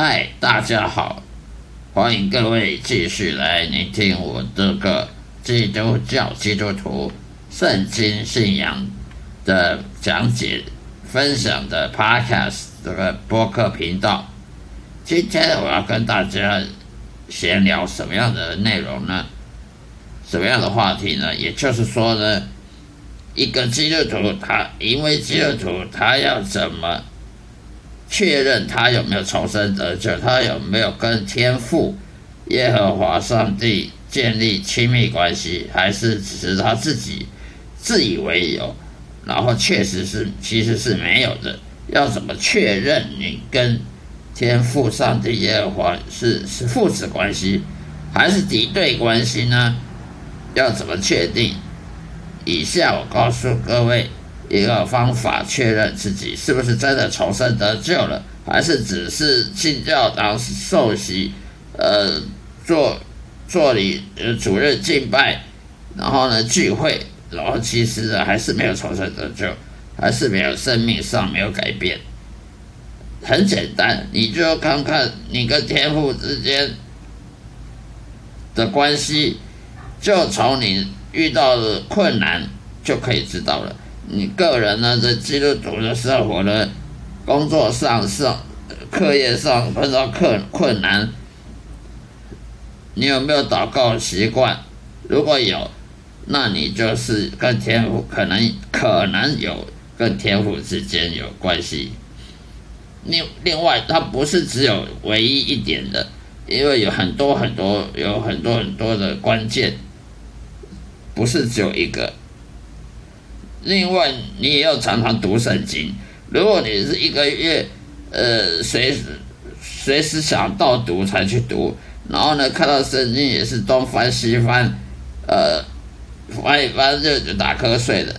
嗨，大家好，欢迎各位继续来聆听我这个基督教基督徒圣经信仰的讲解分享的 Podcast 这个播客频道。今天我要跟大家闲聊什么样的内容呢？什么样的话题呢？也就是说呢，一个基督徒他因为基督徒他要怎么？确认他有没有重生得救，他有没有跟天父耶和华上帝建立亲密关系，还是只是他自己自以为有，然后确实是其实是没有的。要怎么确认你跟天父上帝耶和华是是父子关系，还是敌对关系呢？要怎么确定？以下我告诉各位。一个方法确认自己是不是真的重生得救了，还是只是进教堂受洗，呃，做做礼呃主任敬拜，然后呢聚会，然后其实呢还是没有重生得救，还是没有生命上没有改变。很简单，你就看看你跟天父之间的关系，就从你遇到的困难就可以知道了。你个人呢，在基督徒的生活呢，工作上、上课业上碰到困困难，你有没有祷告习惯？如果有，那你就是跟天赋可能可能有跟天赋之间有关系。另另外，它不是只有唯一一点的，因为有很多很多有很多很多的关键，不是只有一个。另外，你也要常常读圣经。如果你是一个月，呃，随时随时想到读才去读，然后呢，看到圣经也是东翻西翻，呃，翻一翻就就打瞌睡了，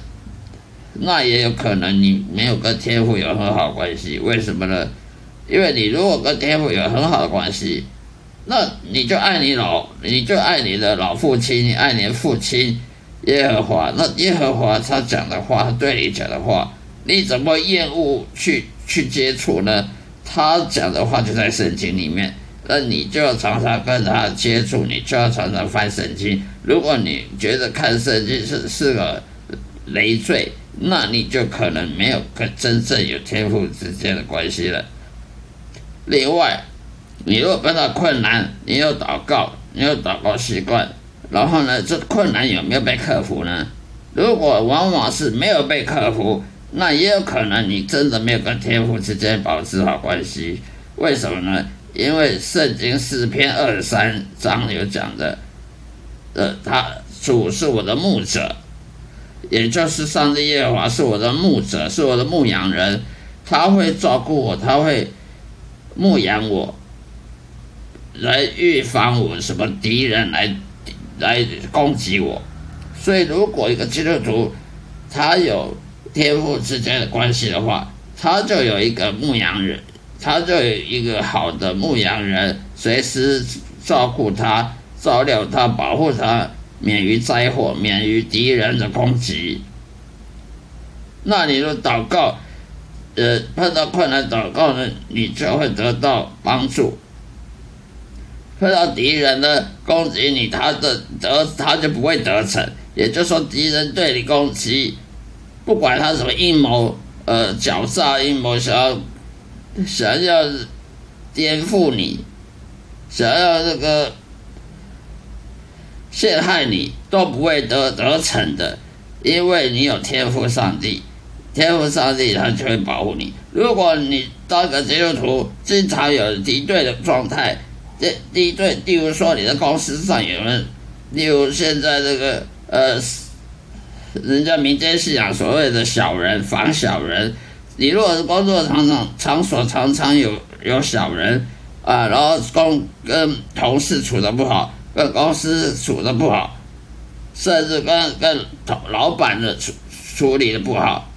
那也有可能你没有跟天父有很好关系。为什么呢？因为你如果跟天父有很好的关系，那你就爱你老，你就爱你的老父亲，你爱你的父亲。耶和华，那耶和华他讲的话，他对你讲的话，你怎么厌恶去去接触呢？他讲的话就在圣经里面，那你就要常常跟他接触，你就要常常翻圣经。如果你觉得看圣经是是个累赘，那你就可能没有跟真正有天赋之间的关系了。另外，你如果碰到困难，你有祷告，你有祷告习惯。然后呢，这困难有没有被克服呢？如果往往是没有被克服，那也有可能你真的没有跟天父之间保持好关系。为什么呢？因为圣经四篇二十三章有讲的，呃，他主是我的牧者，也就是上帝耶和华是我的牧者，是我的牧羊人，他会照顾我，他会牧养我，来预防我什么敌人来。来攻击我，所以如果一个基督徒他有天赋之间的关系的话，他就有一个牧羊人，他就有一个好的牧羊人，随时照顾他、照料他、保护他，免于灾祸，免于敌人的攻击。那你说祷告，呃，碰到困难祷告呢，你就会得到帮助。碰到敌人呢攻击你，他的得他就不会得逞。也就是说，敌人对你攻击，不管他什么阴谋，呃，狡诈阴谋，想要想要颠覆你，想要这个陷害你，都不会得得逞的，因为你有天赋上帝，天赋上帝他就会保护你。如果你当个基督徒，经常有敌对的状态。这第一对，例如说你的公司上有人，例如现在这个呃，人家民间信仰所谓的小人防小人，你如果是工作场场场所常常有有小人啊，然后公跟同事处的不好，跟公司处的不好，甚至跟跟老板的处处理的不好，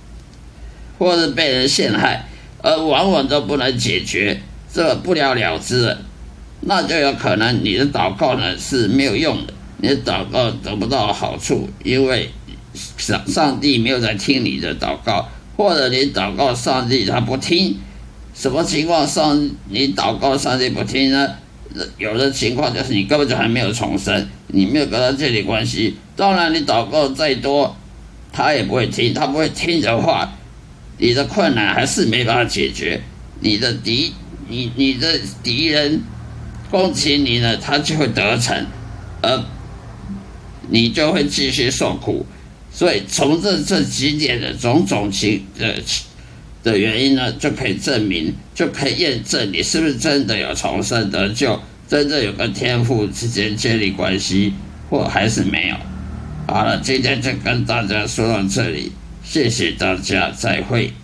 或者被人陷害，而往往都不能解决，这不了了之。那就有可能你的祷告呢是没有用的，你的祷告得不到好处，因为上上帝没有在听你的祷告，或者你祷告上帝他不听，什么情况上你祷告上帝不听呢？有的情况就是你根本就还没有重生，你没有跟他建立关系。当然，你祷告再多，他也不会听。他不会听的话，你的困难还是没办法解决。你的敌，你你的敌人攻击你呢，他就会得逞，而你就会继续受苦。所以，从这这几点的种种情的的原因呢，就可以证明，就可以验证你是不是真的有重生得救，真正有跟天父之间建立关系，或还是没有。好了，今天就跟大家说到这里，谢谢大家，再会。